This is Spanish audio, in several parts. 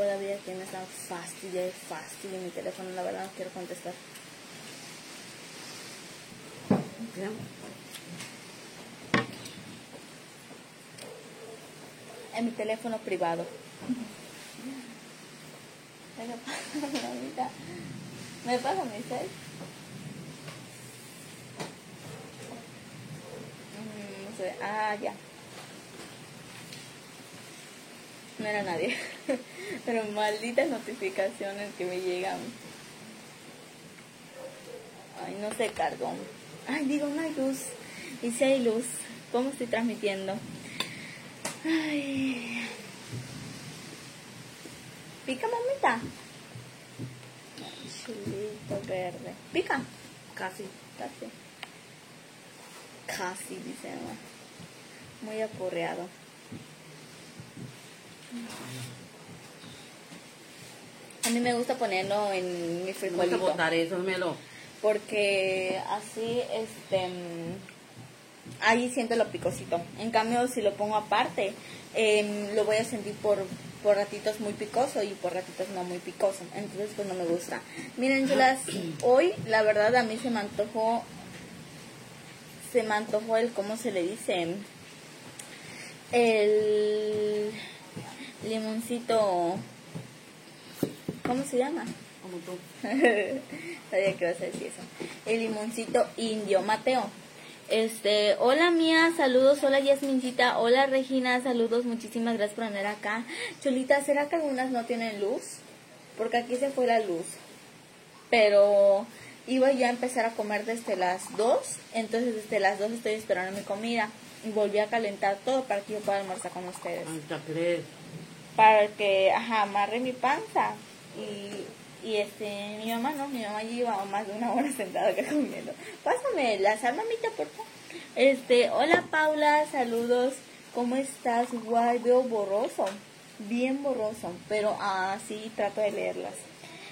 todavía que me están fastidia y fastidia mi teléfono, la verdad no quiero contestar. En mi teléfono privado. ¿Me pasa mi cel? Mm. Ah, ya. No era nadie. Pero malditas notificaciones que me llegan. Ay, no se cargó. Ay, digo, no hay luz. Y si hay luz, ¿cómo estoy transmitiendo? Ay. Pica, mamita. Chulito verde. Pica. Casi, casi. Casi, dice mamá. Muy aporreado. A mí me gusta ponerlo en mi frijolito. botar eso, Melo. porque así este ahí siento lo picosito en cambio si lo pongo aparte em, lo voy a sentir por por ratitos muy picoso y por ratitos no muy picoso entonces pues no me gusta miren chulas hoy la verdad a mí se me antojó se me antojó el cómo se le dice el limoncito cómo se llama Como tú. Sabía que ibas a decir eso. El limoncito indio. Mateo. Este, hola mía, saludos, hola Yasmincita, hola Regina, saludos, muchísimas gracias por venir acá. Cholita, ¿será que algunas no tienen luz? Porque aquí se fue la luz. Pero iba ya a empezar a comer desde las 2, entonces desde las 2 estoy esperando mi comida. Y volví a calentar todo para que yo pueda almorzar con ustedes te crees. para que ajá, amarre mi panza y, y este mi mamá no mi mamá lleva más de una hora sentada acá comiendo. Pásame la sal mamita por favor. Este hola Paula saludos. Cómo estás guay veo borroso bien borroso pero así trato de leerlas.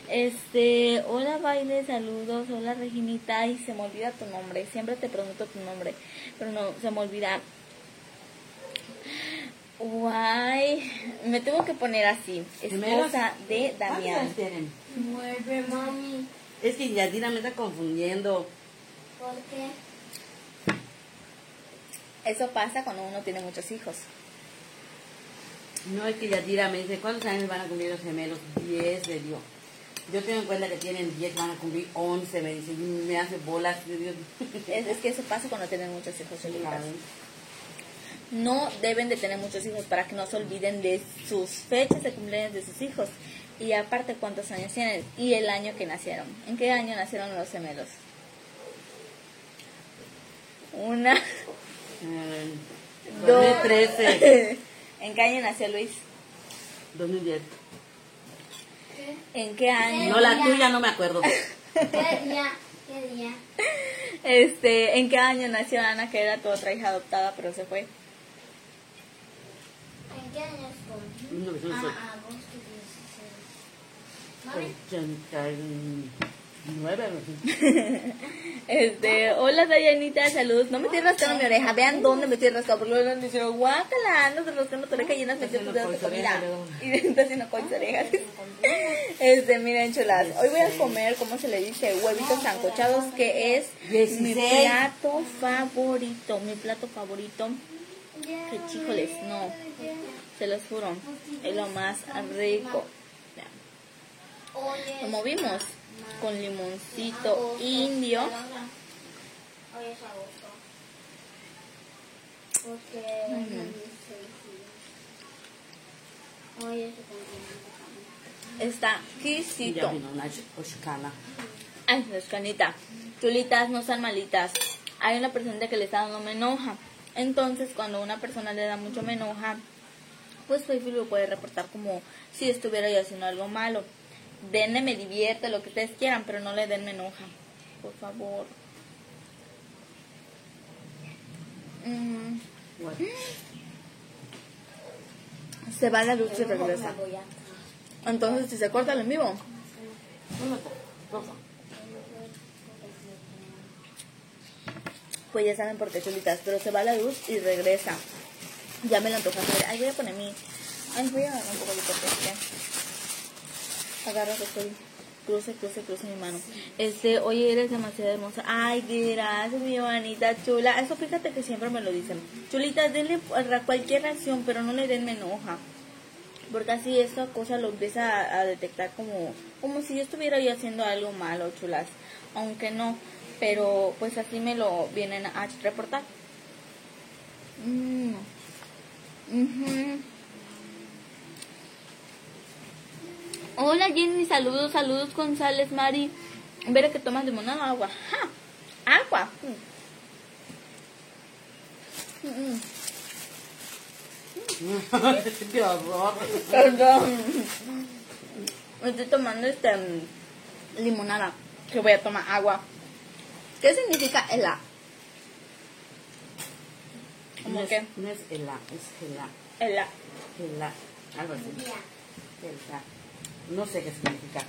Este hola baile saludos. Hola Reginita. Y se me olvida tu nombre. Siempre te pregunto tu nombre pero no se me olvida Guay, me tengo que poner así, esposa de ¿Cuántos Damián. tienen? Mueve, mami. Es que Yadira me está confundiendo. ¿Por qué? Eso pasa cuando uno tiene muchos hijos. No es que Yadira me dice, ¿cuántos años van a cumplir los gemelos? 10, le dio. Yo tengo en cuenta que tienen 10, van a cumplir 11, me dice, me hace bolas. le digo, Es, es que eso pasa cuando tienen muchos hijos, solitas. No deben de tener muchos hijos para que no se olviden de sus fechas de cumpleaños de sus hijos. Y aparte cuántos años tienen y el año que nacieron. ¿En qué año nacieron los gemelos? Una, Eh, dos, 2013, ¿En qué año nació Luis? 2010. ¿En qué año? No, la tuya no me acuerdo. ¿Qué día? ¿Qué día? Este, ¿en qué año nació Ana, que era tu otra hija adoptada, pero se fue? ¿En qué años fue? 1989. Ah, agosto 16. Mami, Este, hola Dayanita, saludos. No me estoy rascando mi oreja, vean dónde me estoy rascando, porque luego me dicen, guácala, te rascando tu oreja llenas de tus Haciendo dedos de comida. Y está haciendo con orejas. Este, miren, chulas, hoy voy a comer, ¿cómo se le dice? Huevitos sancochados, que es mi 16. plato favorito, mi plato favorito. Que chícoles, no, se los juro, es lo más rico. Lo movimos con limoncito indio. Está Ya quisito. vino una oshikana. Ay, la escanita. Chulitas no son malitas. Hay una persona que le está dando me enoja. Entonces, cuando una persona le da mucho me enoja, pues Facebook lo puede reportar como si estuviera yo haciendo algo malo. Denle me divierte, lo que ustedes quieran, pero no le den me enoja. Por favor. Mm, se va la luz y regresa. Entonces, si se corta el en vivo, bueno, rosa. Pues ya saben por qué chulitas, pero se va la luz y regresa. Ya me lo antojaste. Ay, voy a poner mi. Ay, voy a agarrar un poco de porque Agarra estoy. Cruce, cruce, cruce mi mano. Este, oye, eres demasiado hermosa. Ay, gracias, mi manita chula. Eso fíjate que siempre me lo dicen. Chulita, denle cualquier reacción, pero no le den me enoja. Porque así esta cosa lo empieza a, a detectar como, como si yo estuviera yo haciendo algo malo, chulas. Aunque no, pero pues así me lo vienen a reportar. Mm. Ujú. Hola Jenny, saludos, saludos González, Mari. Veré que tomas limonada, agua. ¡Ja! Agua. Mm. Mm. Qué horror. Perdón. Estoy tomando este limonada. Que voy a tomar agua. ¿Qué significa el A? ¿Cómo no es, qué? No es el A, es gelá. El A. Gelá. Algo así. Gelá. No sé qué significa.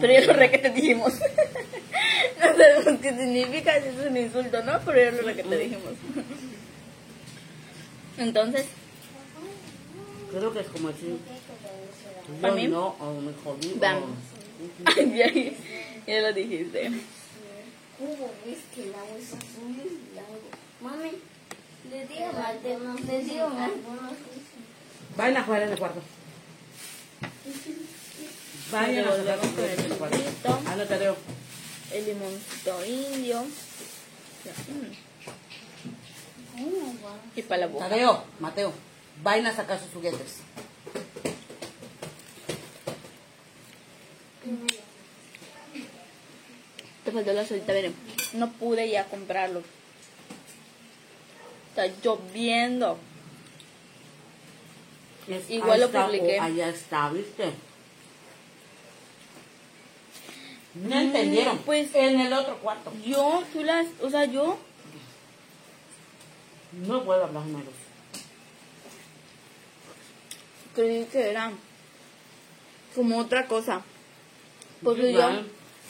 Pero ya lo re que te dijimos. no sabemos qué significa, si es un insulto, ¿no? Pero ya lo re que te dijimos. Entonces, Creo que es como decir, ¿Para yo mí? no, o me jodí. Vamos. ya lo dijiste. ¿Cómo ves que el agua es azul? El agua- Mami, le digo más de más, le digo más. Vayan a jugar en el cuarto. Vayan a jugar en el cuarto. Ah, no, Tadeo. El limoncito indio. Mm. Y para la boca. Tadeo, Mateo, vayan a sacar sus juguetes. Faltó la solita, miren. No pude ya comprarlo. Está lloviendo. Es- Igual lo está, publiqué. allá está, ¿viste? No entendieron. pues- en el otro cuarto. Yo, tú las, o sea, yo No puedo hablar menos. creí que era como otra cosa. Porque yo.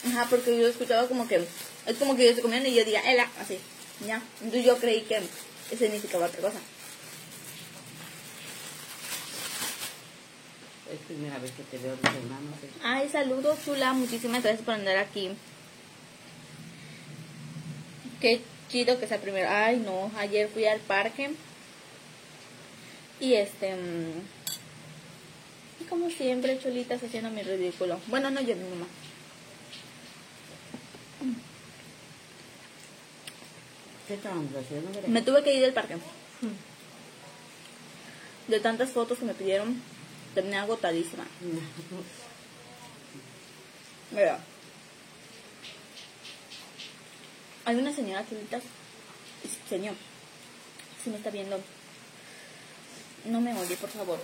Ajá, porque yo escuchaba como que, es como que ellos se comían y yo diga, ela, así, ya. Entonces yo creí que significaba otra cosa. Es primera vez que te veo hermano. Ay, saludos, chula. Muchísimas gracias por andar aquí. Qué chido que sea primero. Ay, no. Ayer fui al parque. Y este. mm, Y como siempre, chulitas haciendo mi ridículo. Bueno, no yo, mi mamá. Me tuve que ir del parque. De tantas fotos que me pidieron, terminé agotadísima. Mira. Hay una señora chulita. Señor. Si me está viendo. No me oye, por favor.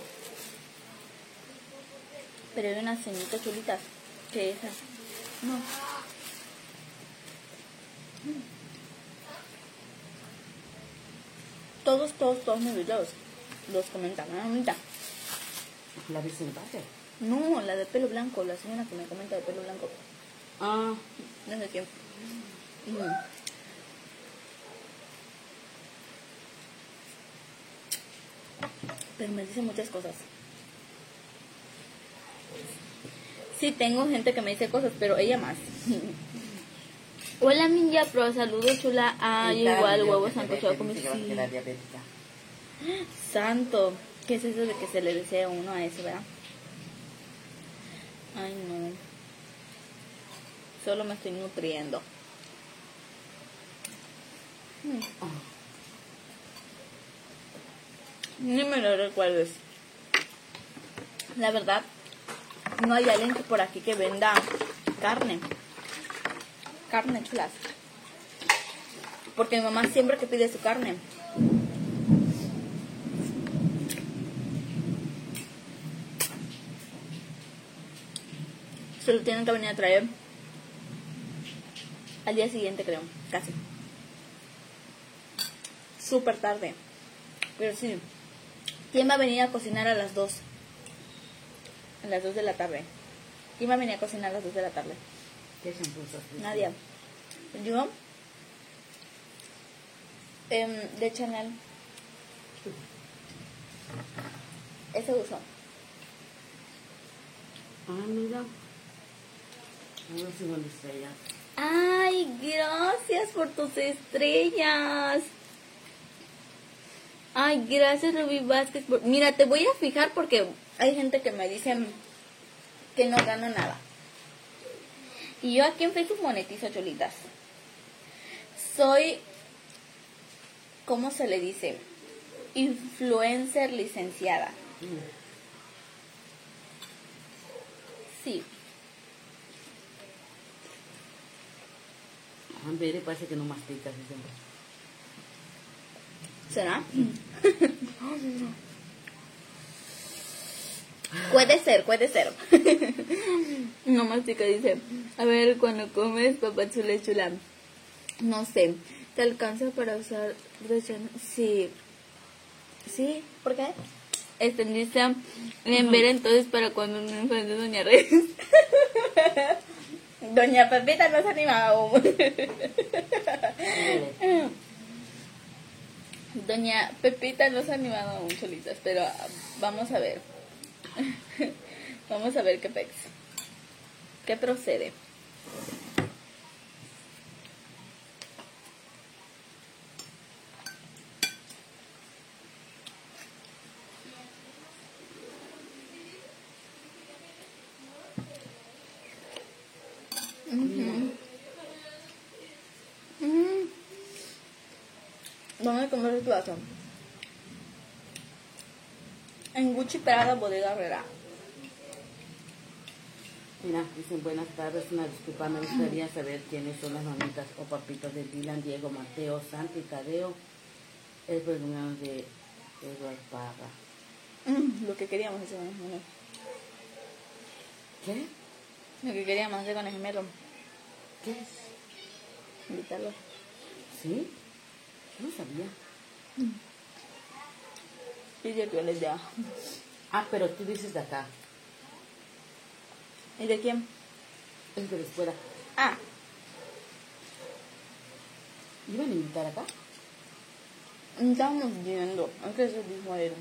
Pero hay unas señoritas chulitas. Que esas. No. Todos, todos, todos mis videos los comentaron ahorita. ¿La viste en el parque? No, la de pelo blanco, la señora que me comenta de pelo blanco. Ah, No sé quién. Mm. Pero me dice muchas cosas. Sí, tengo gente que me dice cosas, pero ella más. Hola, Ninja Pro, saludos, chula. Ah, y cada igual, ve sancochado con diabética. Santo. ¿Qué es eso de que se le desea uno a eso, verdad? Ay, no. Solo me estoy nutriendo. Mm. Ni me lo recuerdes. La verdad, no hay alguien que por aquí que venda carne. Carne chulas. Porque mi mamá siempre que pide su carne. Se lo tienen que venir a traer al día siguiente, creo, casi. Súper tarde. Pero sí. ¿Quién va a venir a cocinar a las 2? A las 2 de la tarde. ¿Quién va a venir a cocinar a las 2 de la tarde? ¿Qué? Nadie. ¿Yo? Em, de Chanel. Ese uso. Ah, mira. Van estrellas. Ay, gracias por tus estrellas. Ay, gracias Rubí Vázquez. por- Mira, te voy a fijar porque hay gente que me dice que no gano nada. Y yo aquí en Facebook monetizo cholitas. Soy, ¿cómo se le dice? Influencer licenciada. Sí. Ah, Bere parece que no masticas. ¿Será? puede ser, puede ser. no mastica dice, a ver, cuando comes papá chula no sé, ¿te alcanza para usar relleno? Sí. ¿Sí? ¿Por qué? Dice, en ver entonces para cuando me enfrente Doña Reyes. Doña Pepita no se anima aún. Doña Pepita no se ha animado aún solitas, pero ah, vamos a ver. vamos a ver qué pex. ¿Qué procede? Ujú. Mm. ¿Dónde comer el plato? En Gucci Prada Bodega Herrera. Mira, dicen buenas tardes, una disculpa, me gustaría saber quiénes son las mamitas o papitos de Dylan, Diego, Mateo, Santi, Tadeo, el hermano de Eduard Parra. Mm, lo que queríamos hacer con el gemelo. ¿Qué? Lo que queríamos hacer con el gemelo. ¿Qué? Invitarlo. ¿Sí? Yo no sabía. Y yo que les ya. Ah, pero tú dices de acá, ¿Y de quién? es de la escuela. Ah, ¿Iban a invitar acá? estábamos viendo. Es que eso dijo él.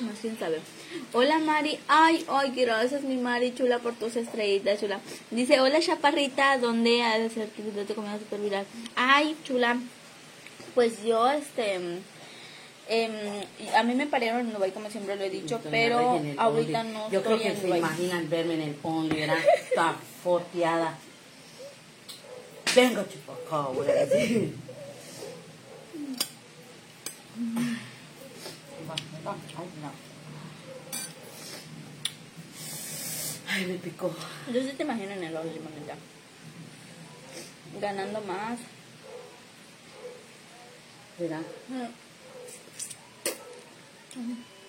No, quién sabe. Hola Mari, ay, ay, gracias mi Mari, chula por tus estrellitas, chula. Dice, hola chaparrita, ¿dónde ha de ser que te comida super viral? Ay, chula, pues yo, este, em, a mí me parieron en Dubai como siempre lo he dicho, Doña pero ahorita Only. no Yo creo estoy que en se Dubái. imaginan verme en el Only, ¿verdad? Está forteada. Venga, chupacá, voy a decir. Ay, me picó. Yo sí te imagino en el Only, ya. Ganando más. ¿Verdad?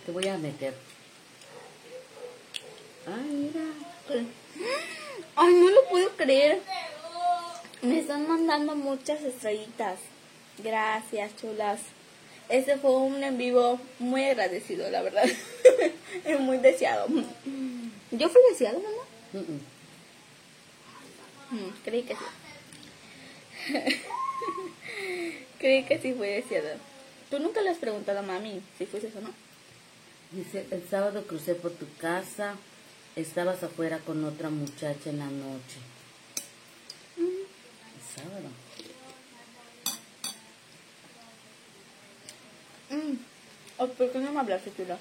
Te voy a meter. Ay, mira. Ay, no lo puedo creer. Me están mandando muchas estrellitas. Gracias, chulas. Este fue un en vivo muy agradecido, la verdad. Es muy deseado. ¿Yo fui deseado, mamá? Mm, creí que sí. creí que sí fue deseado. Tú nunca le has preguntado a mami si fuiste o no. Dice, el sábado crucé por tu casa, estabas afuera con otra muchacha en la noche. El sábado. Mm. Oh, ¿Por qué no me hablaste, chula?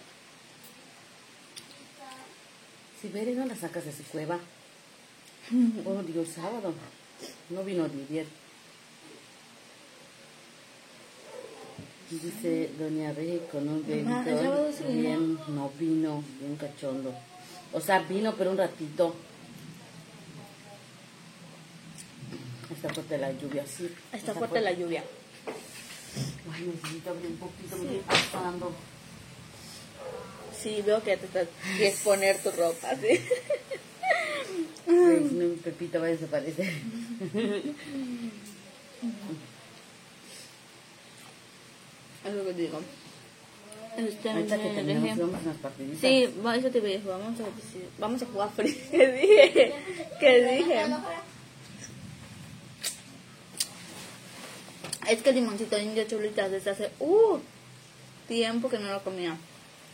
Si Bere no la sacas de su cueva. Oh, digo, el sábado. No vino Didier. Dice Doña Rey con un bebito sí bien, no vino, bien cachondo. O sea, vino pero un ratito. Está fuerte la lluvia, sí. Está fuerte la lluvia. Ay, necesito abrir un poquito, me estoy pasando. Sí, veo que te estás y exponer tu ropa, ¿sí? Si no, mi Pepita va a desaparecer. Es lo que digo. Este, Ahorita que terminamos. Sí, eso te voy a vamos a, sí, vamos a jugar free. ¿Qué dije? ¿Qué dije? Es que el limoncito indio chulitas desde hace uh, tiempo que no lo comía.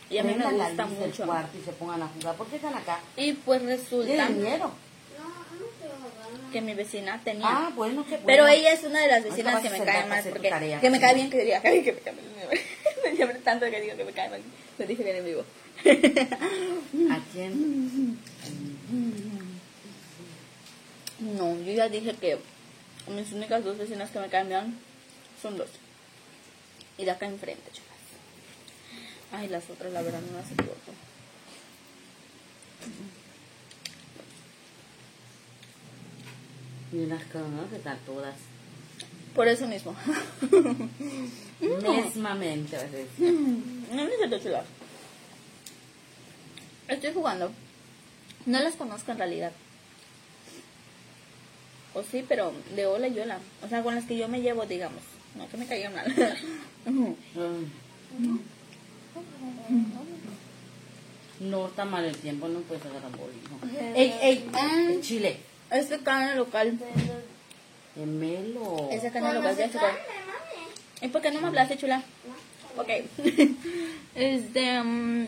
Y a mí me gusta mucho. y se pongan a jugar. ¿Por qué están acá? Y pues resulta Tienen miedo. No, no quiero jugar. Que mi vecina tenía. Ah, bueno, qué bueno. Pero ella es una de las vecinas que me cae mal porque tarea. que me cae bien que diría ay, que me cae mal. Me tanto que digo que me cae mal. Lo dije bien en vivo. ¿A quién? No, yo ya dije que mis únicas dos vecinas que me caen bien son dos. Y de acá enfrente, chicas. Ay, las otras, la verdad, no las soporto. Y las conoces a todas. Por eso mismo. Mesmamente, a decir. No necesito chular. Estoy jugando. No las conozco en realidad. O sí, pero de hola y hola. O sea, con las que yo me llevo, digamos. No que me caigan mal. No está mal el tiempo, no puedes agarrar bolillo. ey, ey, ah, El chile. este canal local. Gemelo. Ese canal local ya se fue. ¿Y por qué no me hablaste, chula? Ok. este. mm,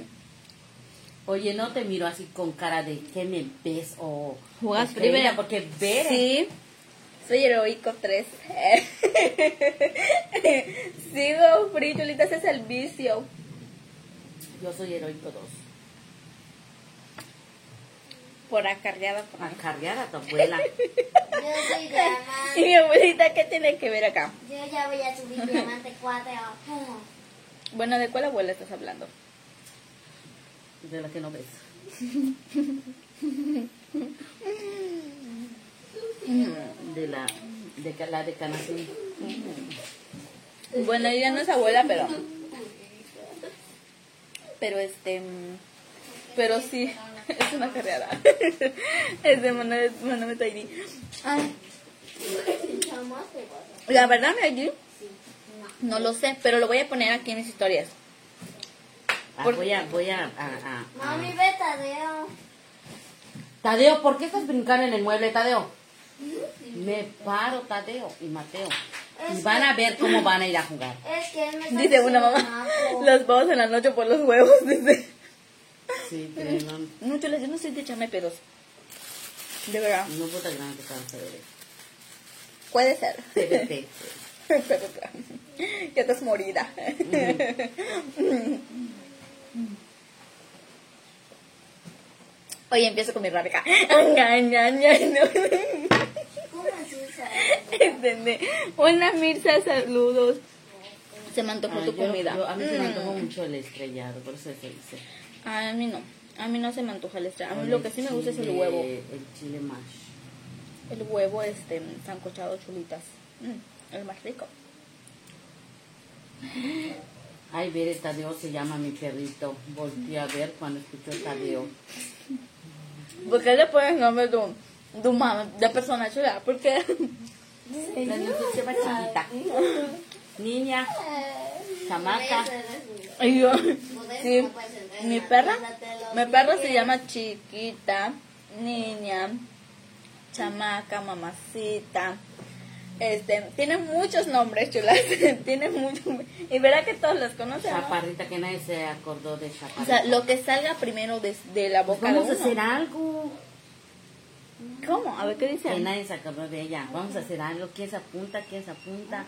Oye, no te miro así con cara de que me ves o... ¿Jugas primero? Porque ver... Sí. Soy heroico 3. Sigo free, chulita, ese es el vicio. Yo soy heroico 2. Por acarreada por A cargar a tu abuela. Yo soy diamante. Y mi abuelita, ¿qué tiene que ver acá? Yo ya voy a subir diamante 4. Bueno, ¿de cuál abuela estás hablando? De la que no ves. De la de la de Canacín. Bueno, ella no es abuela, pero. Pero este. Pero sí, es una carrera. es de Manuel Manuel Tairi. Ay, la verdad, Maggie, no lo sé, pero lo voy a poner aquí en mis historias. Ah, voy a voy a, a- a- a- Mami, ve Tadeo. Tadeo, ¿por qué estás brincando en el mueble, Tadeo? Me paro, Tadeo y Mateo. Y van que- a ver cómo van a ir a jugar. Es que él me Dice una mamá, los huevos en la noche por los huevos. Dice. Sí, pero no, No, chulas, yo no soy de echarme pedos. De verdad. no puta grande que están chévere. Puede ser. Pero, ya estás morida. Oye, empiezo con mi rápica. ¿Cómo así sabes? Hola Mirza, saludos. Se me antojó Ah, tu yo- comida. yo- a mí se me Mm. antojó mucho el estrellado, por eso se dice. A mí no. A mí no se me antoja el estrella. A mí lo que sí me gusta es el huevo. El chile mash. El huevo, este, sancochado chulitas. Mm, el más rico. Ay, ver, Tadeo se llama mi perrito. Volteé a ver cuando escuchó Tadeo. ¿Por qué le pones nombre de, de, persona chula? ¿Por qué? La niña se llama chiquita. Niña, chamaca. Y yo, sí, mi perra, mi perra se llama chiquita, niña, chamaca, mamacita. Este, tiene muchos nombres, chulas. tiene muchos. Y verá que todos los conocen. ¿no? Chaparrita, que nadie se acordó de Chaparrita. O sea, lo que salga primero de, de la boca Vamos de a hacer algo. ¿Cómo? A ver qué dice. Que nadie se acordó de ella. Vamos a hacer algo. ¿Quién se apunta? ¿Quién se apunta?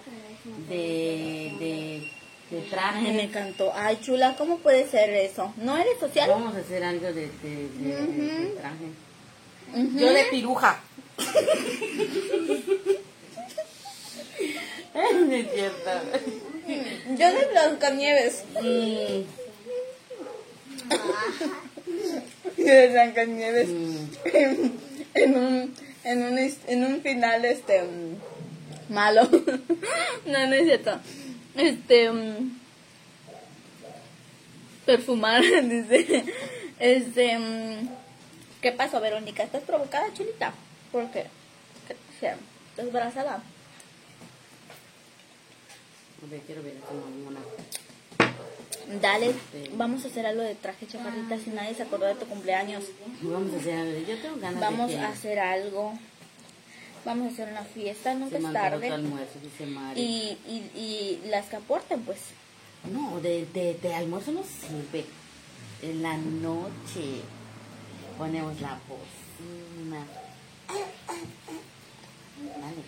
De, de, de Ay, me traje. encantó. Ay, chula, ¿cómo puede ser eso? ¿No eres social? Vamos a hacer algo de, de, de- de- de traje. Yo de piruja. no es cierto. Yo de Blancanieves. Mm, Yo de Blancanieves. mm. en un en un en un final este mm, malo no no es cierto este mm, perfumar dice. Este mm, qué pasó Verónica estás provocada chulita ¿por qué estás embarazada quiero ver dale vamos a hacer algo de traje chaparrita si nadie se acordó de tu cumpleaños. Vamos a hacer algo. Yo tengo ganas vamos de a hacer algo vamos a hacer una fiesta se nunca me es tarde tu almuerzo, dice Mari. y, y, y las que aporten, pues. No, de, de, de almuerzo no sirve. En la noche ponemos la bocina. Dale.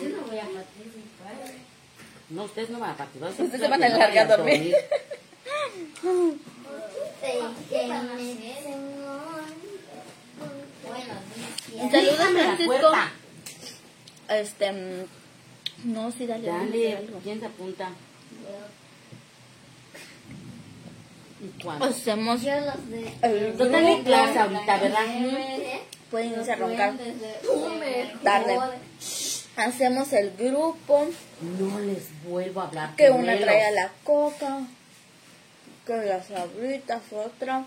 Yo no voy a participar. No, ustedes no van a participar. Ustedes se van a largar a dormir. Días. Saludos, Francisco. Este. mm, No, sí, dale. dale, Dale, algo. ¿quién se apunta? ¿Y cuándo? Hacemos. Yo los de... El No tengo clase ahorita, ¿verdad? Pueden irse a roncar. Tarde. Hacemos el grupo. No les vuelvo a hablar. Que una primero. trae a la coca. Que las abritas, otra.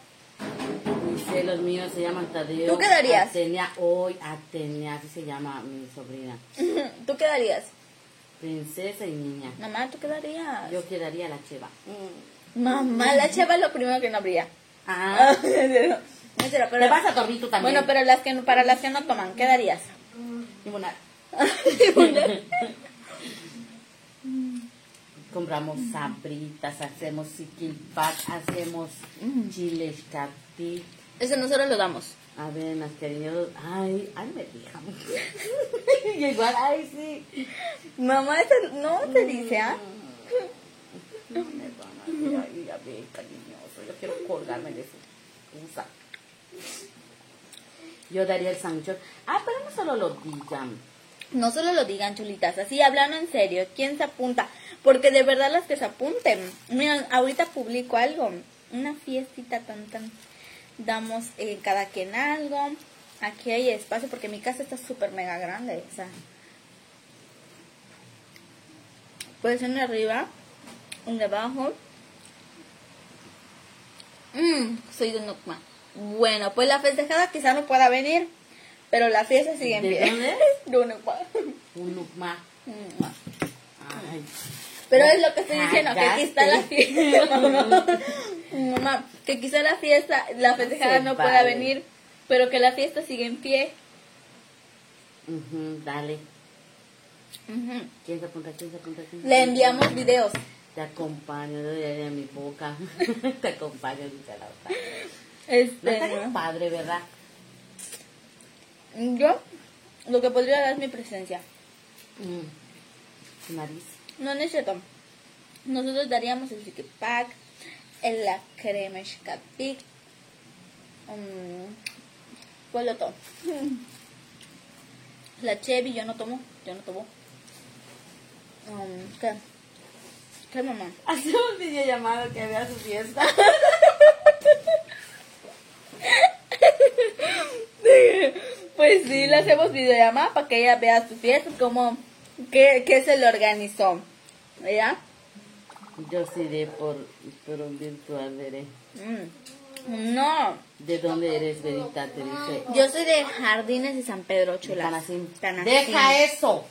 Dice, los míos se llaman Tadeo. ¿Tú qué darías? Atenia, hoy Atenia, así se llama mi sobrina. ¿Tú qué darías? Princesa y niña. Mamá, ¿tú qué darías? Yo quedaría la cheva. Mamá, la cheva es lo primero que no habría. Ah, No, pero- te vas a dormir tú también. Bueno, pero las que para las que no toman, ¿qué darías? Limonada. Compramos sabritas, hacemos siquilpac, hacemos chiles capi. Ese nosotros lo damos. Avenas, cariños. Ay, ay, me. Y igual, ay, sí. Mamá, ese no te dice, ¿ah? No me van a ir a ver, cariñoso. Yo quiero colgarme de su usa. Yo daría el sancho. Ah, pero no solo lo digan. No solo lo digan chulitas, así hablando en serio, ¿quién se apunta? Porque de verdad las que se apunten. Miren, ahorita publico algo, una fiestita tan tan. Damos eh, cada quien algo. Aquí hay espacio porque mi casa está súper mega grande. O sea, puede ser de arriba, un de abajo. Mmm, soy de Nukma. Bueno, pues la festejada quizá no pueda venir, pero la fiesta sigue en ¿De pie. dónde? De Nukma. Un nukma. Mm. Ay. Pero es lo que estoy diciendo, que aquí está la fiesta. Mamá, Mamá, que quizá la fiesta, la festejada no pueda venir, pero que la fiesta sigue en pie. Ujú, dale. Ujú. ¿Quién se apunta? ¿Quién se apunta? ¿Quién se Le apunta? enviamos videos. Te acompaño, daría mi boca. Te acompaño, dice la otra. No Este, estaría padre, ¿verdad? yo lo que podría dar es mi presencia. Mm. Nariz. No, no es cierto. Nosotros daríamos el chiqui pack, el la crema escapic, um, ¿cuál otro? La Chevy, yo no tomo, yo no tomo. Um, ¿Qué? ¿Qué mamá? Hacemos videollamado que vea su fiesta. Pues sí, le hacemos videollamada para que ella vea su fiesta, cómo, qué, qué se le organizó. ¿Ya? Yo sí iré por, por un virtual, veré. Mm. No, ¿De dónde eres, Verita? Te dice. yo soy de Jardines de San Pedro Chula. Tanacín. Tanacín. Deja eso.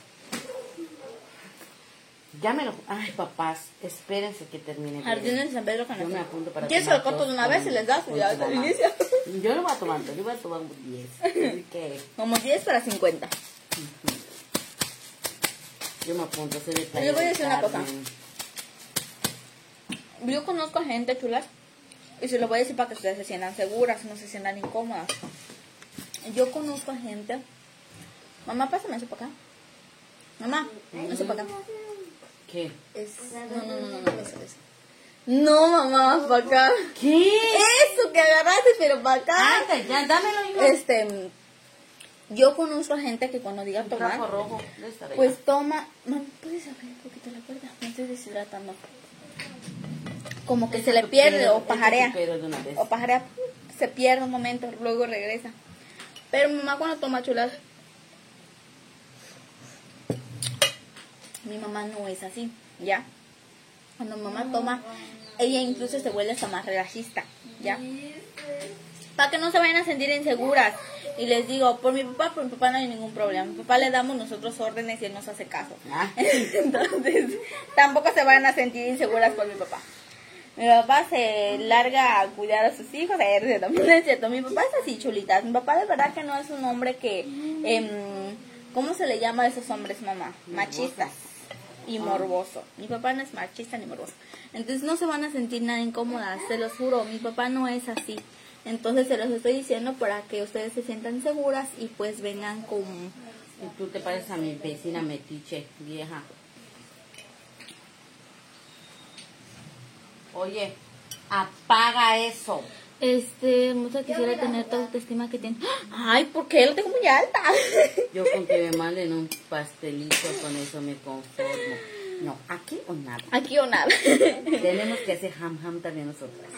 Ya me lo. Ay, papás, espérense que termine. Jardines de San Pedro Yo Canacín. me apunto para ¿Quieres el copo de una vez y les das? Ya inicia. Yo no voy a tomar, yo voy a tomar 10. Así que Como 10 para 50. Yo me apunto. Soy de Yo le voy a decir una cosa. Yo conozco a gente chulas y se lo voy a decir para que ustedes se sientan seguras, no se sientan incómodas. Yo conozco a gente. Mamá, pásame eso para acá. Mamá, eso para acá. ¿Qué? Es... No, no, no, no, no, eso, eso. No, mamá, para acá. ¿Qué? Eso que agarraste, pero para acá. Ya, dámelo, hijo. Este, yo conozco a gente que cuando diga tomar, rojo. Pues toma. ¿puedes abrir un poquito la puerta? Me estoy deshidratando. Como que se le pierde o pajarea. O pajarea, se pierde un momento, luego regresa. Pero mamá cuando toma chulas, mi mamá no es así, ¿ya? Cuando mamá toma, ella incluso se vuelve hasta más relajista, ¿ya? Para que no se vayan a sentir inseguras. Y les digo, por mi papá, por mi papá no hay ningún problema. Mi papá le damos nosotros órdenes y él nos hace caso. Ah. Entonces, tampoco se van a sentir inseguras por mi papá. Mi papá se larga a cuidar a sus hijos. Eh, no es cierto. Mi papá es así, chulitas. Mi papá de verdad que no es un hombre que... em, ¿Cómo se le llama a esos hombres, mamá? Machistas. y morboso. Mi papá no es machista ni morboso. Entonces no se van a sentir nada incómodas, se los juro, mi papá no es así. Entonces se los estoy diciendo para que ustedes se sientan seguras y pues vengan con... Y tú te pareces a mi vecina metiche, vieja. Oye, apaga eso. Este, mucha quisiera tener toda autoestima que tiene. Ay, ¿por qué lo tengo muy alta? Yo con que me manden un pastelito, con eso me conformo. No, aquí o nada. Aquí o nada. Tenemos que hacer ham ham también nosotras.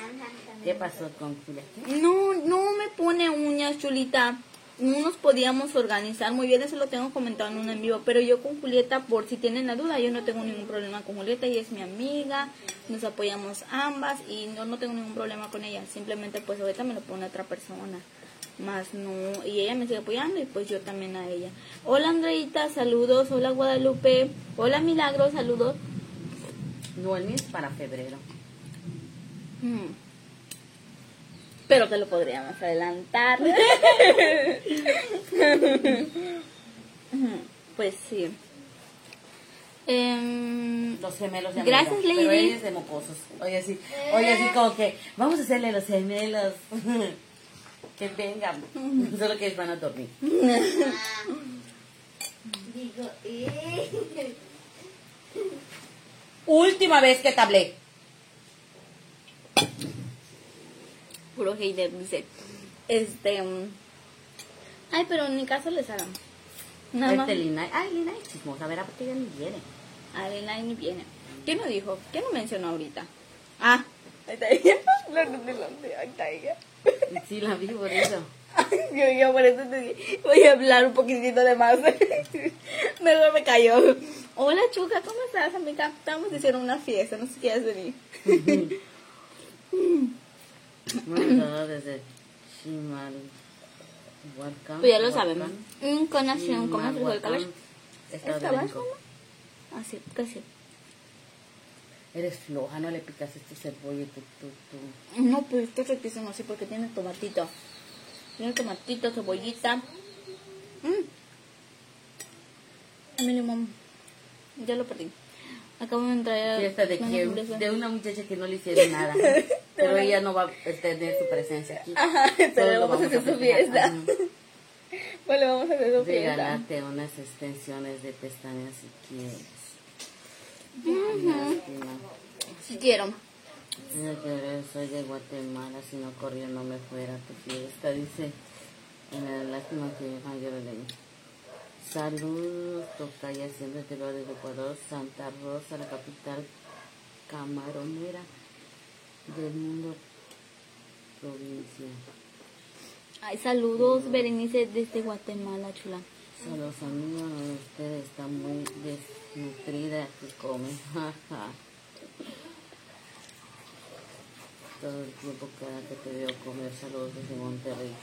¿Qué pasó con? ¿Qué? No, no me pone uñas, chulita. No nos podíamos organizar muy bien, eso lo tengo comentado en un en vivo. Pero yo con Julieta, por si tienen la duda, yo no tengo ningún problema con Julieta. Ella es mi amiga, nos apoyamos ambas y no, no tengo ningún problema con ella. Simplemente, pues ahorita me lo pone otra persona. Más no, y ella me sigue apoyando y pues yo también a ella. Hola Andreita, saludos. Hola Guadalupe. Hola Milagro, saludos. No, el mío es para febrero. Mm. Pero te lo podríamos adelantar. pues sí. Em, Los gemelos de Gracias, amiga, Pero Lady. ella es de mocosos. Oye, así, oye, así como que vamos a hacerle los gemelos. que vengan. Solo que ellos van a dormir. Digo, eh. Última vez que te hablé. Puro hater dice. Este. ay, pero en mi caso les hagan. Nada más. Este Lina. Ay, Lina es chismosa. A ver, ¿a qué ya ni viene? Adela ni viene. ¿Quién lo dijo? ¿Quién lo mencionó ahorita? Ah, ahí está ella. De la- Ahí está ella. Sí, la vi por eso. Yo, yo por eso te dije, voy a hablar un poquitito de más. Mejor me cayó. Hola Chuca, ¿cómo estás, amiga? Estamos haciendo una fiesta, no sé si quieres venir. Desde Pues ya lo sabemos. Un conación, ¿cómo se fue el mamá? Así, casi. Eres floja, no le picas tu cebolla y tu, tu, tu. No, pues está riquísimo así porque tiene tomatito. Tiene tomatito, cebollita. Mm. A mi limón. Ya lo perdí. Acabo de entrar a... Fiesta de no, no, no, de una muchacha que no le hicieron nada. Pero ella no va a tener su presencia aquí. Ajá, pero lo vamos a hacer su fiesta. Ajá. Bueno, vamos a hacer su fiesta. Regálate unas extensiones de pestañas si quieres. Lástima. Si quiero. Ahora soy de Guatemala, si no corrió no me fuera a tu fiesta, dice. Eh, lástima que yo lo leí. Saludos, Tocaya, siempre te lo de Ecuador, Santa Rosa, la capital camaronera del mundo provincia. Ay, saludos, Berenice, desde Guatemala, chula. Saludos amigos, usted está muy desnutrida que come. Todo el tiempo cada que te veo comer, saludos desde Monterrey.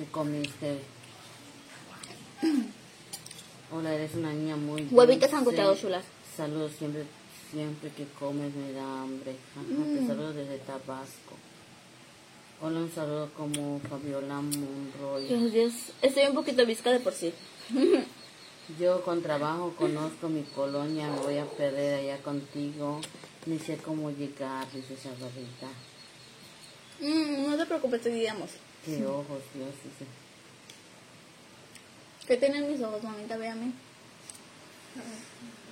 ¿Qué comiste? Hola, eres una niña muy Huevitos sancochados, chulas. Saludos siempre, siempre que comes me da hambre. Ajá, Mm. Te saludo desde Tabasco. Hola, un saludo como Fabiola Monroy. Dios, Dios, estoy un poquito visca de por sí. Yo con trabajo conozco mi colonia, me voy a perder allá contigo. Ni sé cómo llegar, dice esa barrita. Mm, no te preocupes, te guiamos. Qué ojos, Dios, dice. ¿Qué tienen mis ojos, mamita? Véame.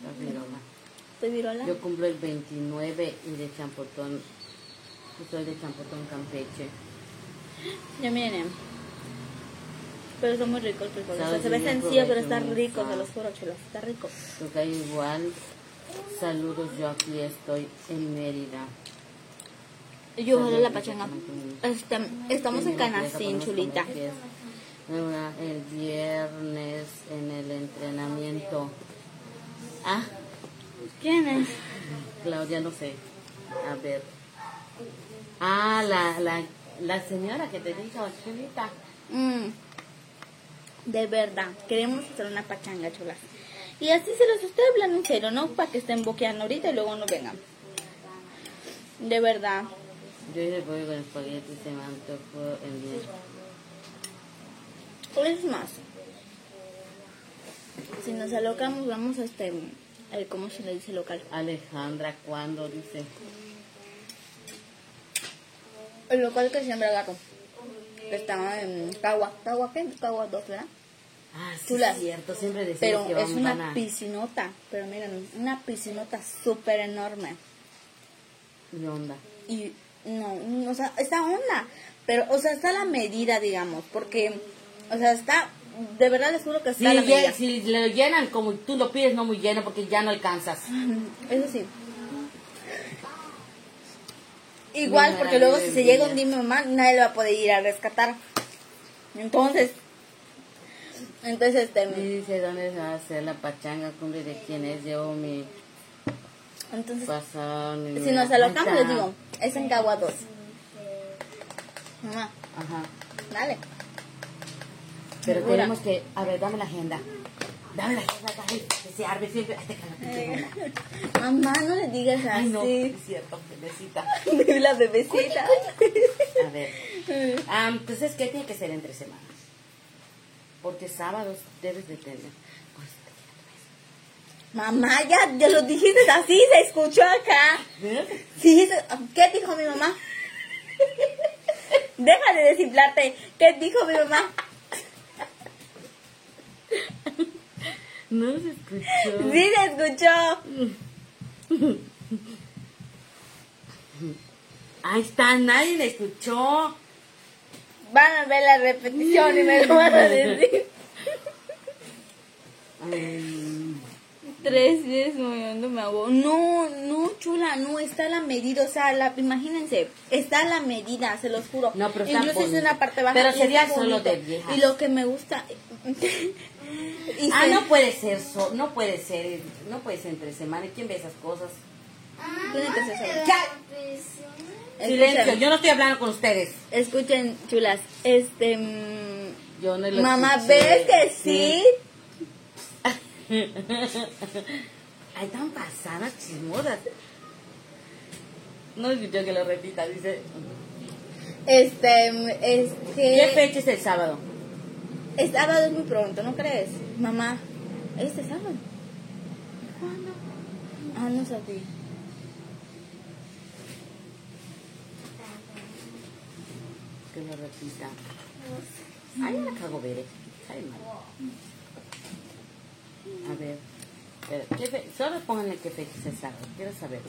La virola. ¿Te virola? Yo cumplo el 29 y de Champotón, yo soy de Champotón, Campeche. Ya miren. Pero son muy ricos los frijoles. O sea, se ve sencillo, pero está rico, se los juro, chulos. Está rico. Toca igual. Saludos, yo aquí estoy en Mérida. Yo de la pachanga. Este, estamos en Canacín, chulita. El viernes en el entrenamiento. Ah, ¿quién es? Claudia, no sé. A ver. Ah, la, la, la señora que te dijo, chulita. Mm, de verdad, queremos hacer una pachanga, chulas. Y así se los estoy hablando en serio, ¿no? Para que estén boqueando ahorita y luego no vengan. De verdad. Yo hice pollo con espagueti, se me antojó el día. Es más. Si nos alocamos, vamos a este. el- ¿Cómo se le dice local? Alejandra, ¿cuándo? Dice. El local que siembra gato. Que está en Cagua. ¿Cagua qué? Cagua 2, ¿verdad? Ah, sí, es cierto, siempre decimos Pero que es una a... piscinota. Pero miren, una piscinota súper enorme. ¿Qué onda? Y no, o sea, está onda. Pero, o sea, está a la medida, digamos. Porque, o sea, está. De verdad les juro que está a la medida. si lo llenan como tú lo pides, no muy lleno, porque ya no alcanzas. Eso sí. Igual, porque luego si se llega un mi mamá, nadie le va a poder ir a rescatar. Entonces, entonces, este, Y dice, ¿dónde se va a hacer la pachanga? Cumbre de quién es. Llevo mi entonces, pasado. si nos alocamos, les digo, es en Cagua 2. Mamá, Ajá. dale. Pero tenemos que... A ver, dame la agenda. Dame la agenda, dale, que se siempre. Ay, déjala, pinche agenda. Mamá, no le digas así. Ay, no, es cierto, bebecita. La bebecita. A ver. Ah, entonces, ¿qué tiene que ser entre semanas? Porque sábados debes de tener. Mamá, ya, ya lo dijiste así, se escuchó acá. Sí, ¿qué dijo mi mamá? Deja de desinflarte. ¿Qué dijo mi mamá? No se escuchó. Sí, se escuchó. Ahí está, nadie le escuchó. Van a ver la repetición y me lo van a decir. Tres veces moviendo me hago. No, no, chula, no, está a la medida. O sea, la, imagínense, está a la medida, se los juro. No, pero está Incluso es una parte baja. Pero sería solo bonito. de viejas. Y lo que me gusta. y Ah, se- no puede ser, so- no puede ser, no puede ser entre semana. ¿Quién ve esas cosas? Solo. Silencio, yo no estoy hablando con ustedes. escuchen, chulas. Este. mm, Yo no lo Mamá, escuché. ¿ves que sí? Ay, tan pasadas chismodas. No escuchó que lo repita, dice. Este, es ¿Qué que fecha es el sábado? el sábado es muy pronto, ¿no crees? Mamá, este sábado. ¿Cuándo? Ah, no sabía. Que lo repita. Ay, la cago ver, Ay, mal. A ver. espera, ¿qué fe- Solo pónganle qué fecha el sábado. Quiero saber.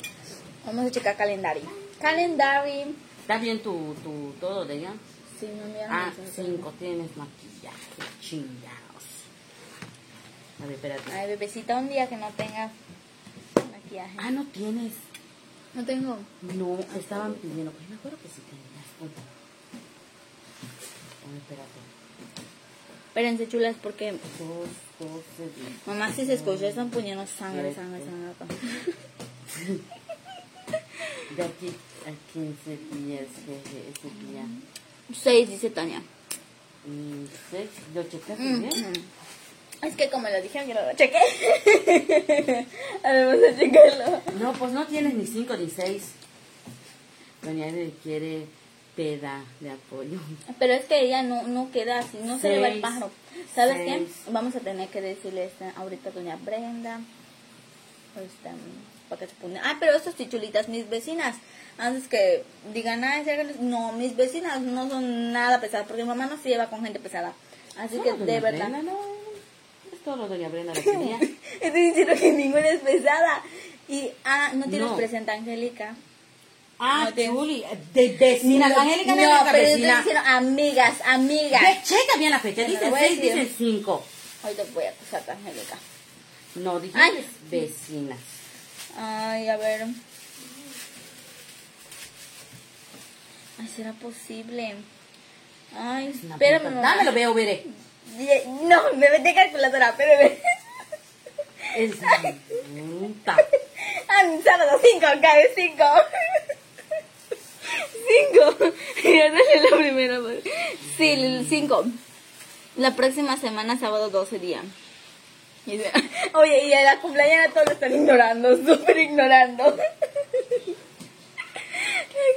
Vamos a checar calendario. Calendario. ¿Está bien tu, tu todo de ella? Sí, no me Ah, cinco, tienes maquillaje, chingados. A ver, espérate. Ay, bebecita, un día que no tenga maquillaje. Ah, no tienes. No tengo. No, estaban pidiendo. Pues me acuerdo que sí tenías. Ver, espérate. Espérense, chulas, porque mamá si se escucha, están poniendo sangre, sangre, sangre. acá. De aquí a 15 días, jeje, ese día. Seis, dice Tania. Y seis, ¿lo checaste Mm, bien? mm. Es que como lo dije, yo no lo chequé. a ver, vamos a checarlo. No, pues no tienes ni cinco ni seis. Doña Eve quiere peda de apoyo. Pero es que ella no, no queda así, no se le va el Seis. pájaro. ¿Sabes Seis. qué? Vamos a tener que decirle ahorita a doña Brenda. Este, para que se ponga. Ah, pero estas chichulitas, mis vecinas. Antes que digan, ciérrales". no, mis vecinas no son nada pesadas, porque mi mamá no se lleva con gente pesada. Así que, de verdad. Brenda, no. Es todo Doña Brenda lo quería. Estoy diciendo que ninguna es pesada. Y, ah, no tienes No. presente Angélica. Ah, No Chuli, de vecina. No, Angélica no, es pero yo estoy vecina. amigas, amigas. Ve, checa bien la fecha. Te Dicen voy a seis, decir. dicen cinco. Ahorita voy a acusar Angélica. No, dije Ay. vecinas. Ay, a ver. Ay, ¿será posible? Ay, Una espérame, puta-. Dámelo, veo, veré. No, me metí calculadora, espérame. Es puta. Ah, sábado 5, cabe 5. 5. Ya dale la primera. Sí, el 5. La próxima semana, sábado 12 día. Y dice, Oye, y a la cumpleaños todos lo están ignorando, súper ignorando.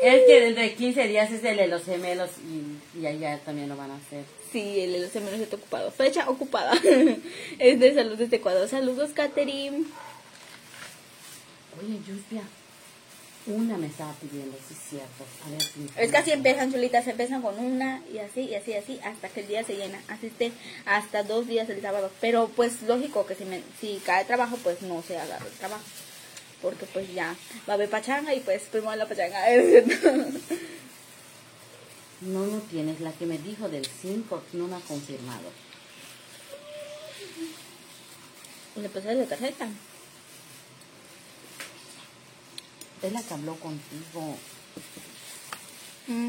Es que dentro de 15 días es el de los gemelos y, y allá también lo van a hacer. Sí, el de los gemelos está ocupado. Fecha ocupada. es de salud desde Ecuador. Saludos, Katherine. Oye, Justia, una me estaba pidiendo, sí es cierto. A ver si Es que así empiezan, chulitas, empiezan con una y así, y así, y así, hasta que el día se llena. Así esté hasta dos días el sábado. Pero pues lógico que si, me, si cae trabajo, pues no se agarra el trabajo. Porque pues ya va a haber pachanga y pues primero la pachanga. No, no tienes. La que me dijo del 5 no me ha confirmado. Le pasé la tarjeta. Es la que habló contigo. Mm.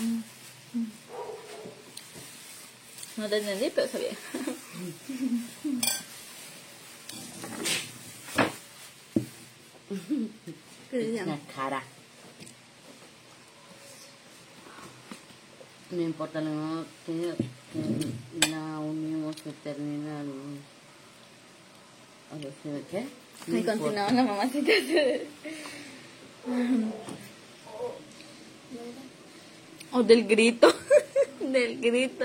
Mm, mm. No te entendí, pero sabía. ¿Qué decían? La cara. No importa lo que, que la unimos que termina el- a ver qué. Y continuaba la mamacita. O del grito. del grito.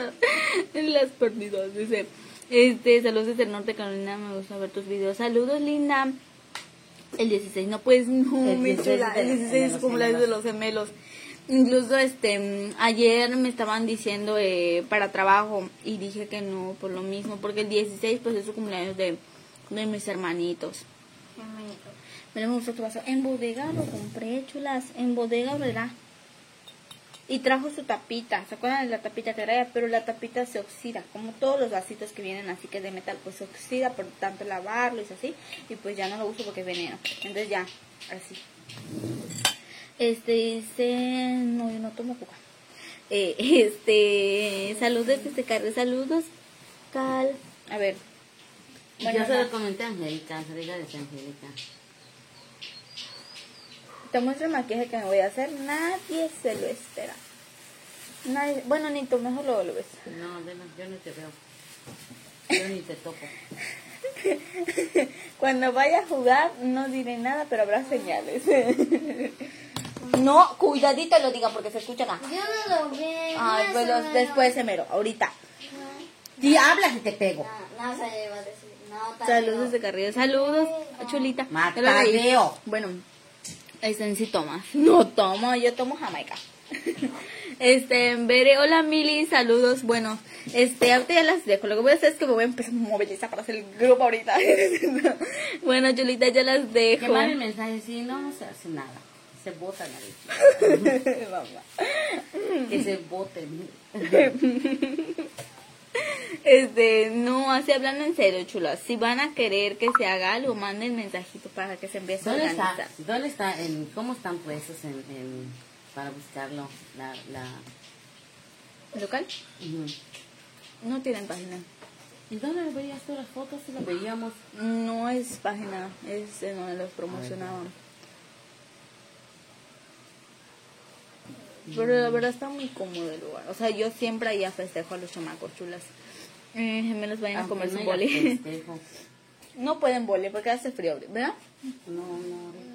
Las perdidas. Dice. Este, saludos desde el norte Carolina, me gusta ver tus videos. Saludos, linda. El 16, no pues, no, El mi 16 chula. de- El de 16 es los cumpleaños de los gemelos. Incluso este ayer me estaban diciendo eh, para trabajo y dije que no por lo mismo porque el 16 pues es su cumpleaños de, de mis hermanitos. Mira, me gustó tu vaso. En bodega lo compré, chulas. En bodega, ¿verdad? Y trajo su tapita. ¿Se acuerdan de la tapita que traía? Pero la tapita se oxida. Como todos los vasitos que vienen así que de metal, pues se oxida por tanto lavarlo y así. Y pues ya no lo uso porque es veneno. Entonces ya, así. Este dice. No, yo no tomo coca. Eh, este. Saludos Carlos. Saludos, Cal. A ver. Bueno, Yo se lo comenté a Angélica, Angélica de Angélica. Te muestro el maquillaje que me voy a hacer. Nadie se lo espera. Nadie, bueno, ni tú mejor lo, ves. No, yo no te veo. Yo ni te toco. Cuando vaya a jugar, no diré nada, pero habrá señales. no, cuidadito lo diga porque se escucha acá. Yo no lo vi. Ay, no pues se después se mero, ahorita. Si hablas y te pego. No, no se le iba a decir. No, Saludos no. de Carrillo. Saludos, chulita. Matadeo. Bueno, este sí toma. No tomo, yo tomo Jamaica. Este, Bere, hola Mili, saludos. Bueno, este, ahorita ya las dejo. Lo que voy a hacer es que me voy a empezar a movilizar para hacer el grupo ahorita. bueno, chulita, ya las Que dejo. manden mensaje, sí, no se hace nada. Se botan a Mamá. Que se boten. Este, no, así hablando en serio, chulas. Si van a querer que se haga algo, manden mensajito para que se empiece a organizar. ¿Dónde está? En, ¿Cómo están puestos en, en, para buscarlo? La, la, ¿Local? No tienen página. ¿Y dónde veías tú las fotos? Si las veíamos. No es página, es en donde los promocionaban. Pero la verdad está muy cómodo el lugar. O sea, yo siempre ahí festejo a los chamacos chulas. Eh, gemelos vayan a Aunque comer no su boli. no pueden boli porque hace frío, ¿verdad? No,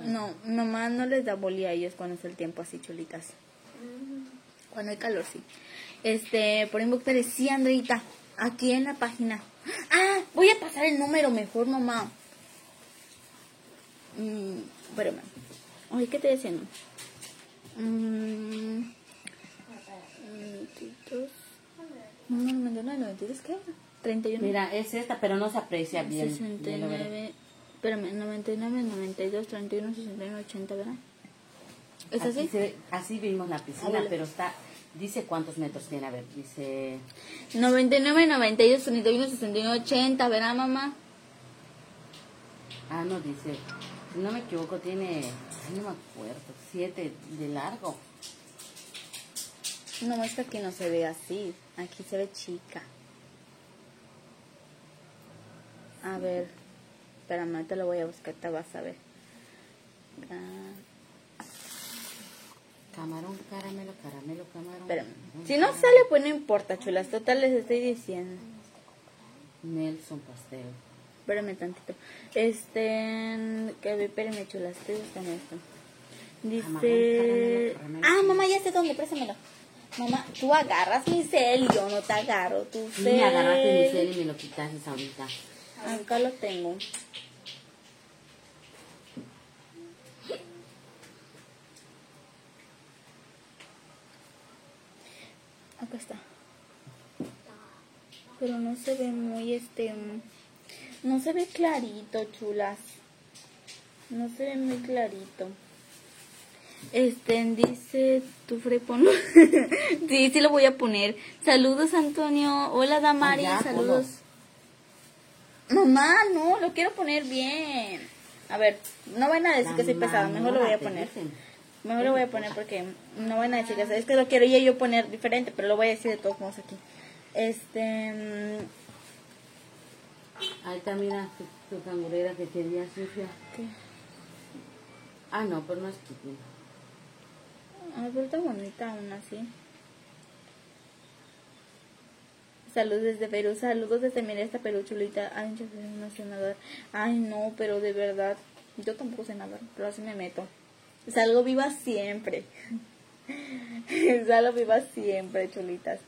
no. No, mamá no les da boli a ellos cuando es el tiempo así chulitas. Cuando hay calor, sí. Este, por inbox te decía, Andreita, aquí en la página. Ah, voy a pasar el número mejor, mamá. Mm, espérame. Oye, ¿qué te decían? Mm, mm, 92. No, no, 99, 92, ¿qué? 31. Mira, es esta, pero no se aprecia bien. Ya lo veré. 69, espérame, 99, 92, 31, 69, 80, ¿verdad? ¿Es Así, así? así vimos la piscina, pero está. Dice cuántos metros tiene. A ver, dice. 99, 92, 31, 69, 80, ¿verdad, mamá? Ah, no, dice. Si no me equivoco, tiene. Ay, no me acuerdo. Siete de largo. No, es que aquí no se ve así. Aquí se ve chica. A ver. Espérame, ahorita lo voy a buscar, te vas a ver. Camarón, caramelo, caramelo, camarón. espérame. Si no sale, pues no importa, chulas. Total les estoy diciendo. Nelson Pastel. Espérame tantito. Este. Que espérame, chulas. Estoy buscando esto. Dice... Ah, mamá, ya sé dónde, préstamelo. Mamá, tú agarras mi cel, yo no te agarro tu cel. me agarraste mi cel y me lo quitaste ahorita. Acá lo tengo. Acá está. Pero no se ve muy este. No se ve clarito, chulas. No se ve muy clarito. Este dice tu frepono. sí, sí lo voy a poner. Saludos, Antonio. Hola, Damari. Saludos. Mamá, no, lo quiero poner bien. A ver, no van a decir que soy pesada, mejor lo voy a poner. Mejor lo voy a poner porque no van a decir que es que lo quiero yo poner diferente, pero lo voy a decir de todos modos aquí. Este, Ahí está, mira, tu, tu cangurera que quería sucia. ¿qué? Ah, no, pero no es chiquita. Ay, pero está bonita aún así. Saludos desde Perú, saludos desde mira esta Perú chulita. Ay, yo soy un nacionador. Ay, no, pero de verdad, yo tampoco sé nadar, pero así me meto. Salgo viva siempre. Salgo viva siempre, chulitas.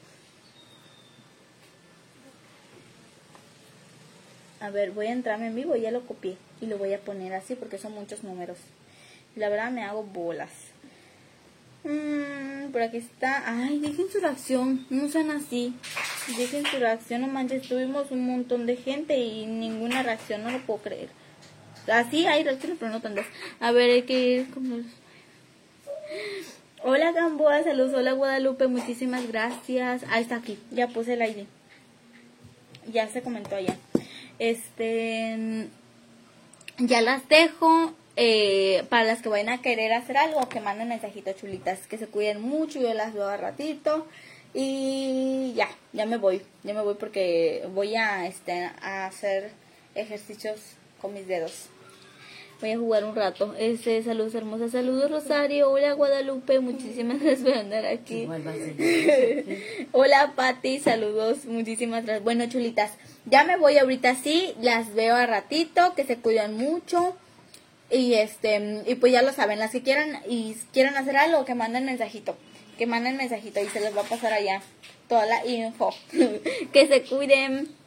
A ver, voy a entrarme en vivo, ya lo copié y lo voy a poner así porque son muchos números. La verdad me hago bolas. Mm, por aquí está. Ay, dejen su reacción. No sean así. Dejen su reacción. No manches, tuvimos un montón de gente y ninguna reacción. No lo puedo creer. Así hay reacciones, pero no tantas. A ver, hay que ir con los... Hola Gamboa, saludos. Hola Guadalupe, muchísimas gracias. Ahí está aquí. Ya puse el ID. Ya se comentó allá. Este. Ya las dejo. Eh, para las que vayan a querer hacer algo, que manden mensajitos chulitas, que se cuiden mucho, yo las veo a ratito. Y ya, ya me voy, ya me voy porque voy a, este, a hacer ejercicios con mis dedos. Voy a jugar un rato. Este, saludos hermosas, saludos Rosario, hola Guadalupe, muchísimas gracias por andar aquí. Hola Pati, saludos, muchísimas gracias. Bueno, chulitas, ya me voy ahorita sí, las veo a ratito, que se cuidan mucho. Y este, y pues ya lo saben, las que quieran y quieran hacer algo, que manden mensajito, que manden mensajito y se les va a pasar allá toda la info. que se cuiden.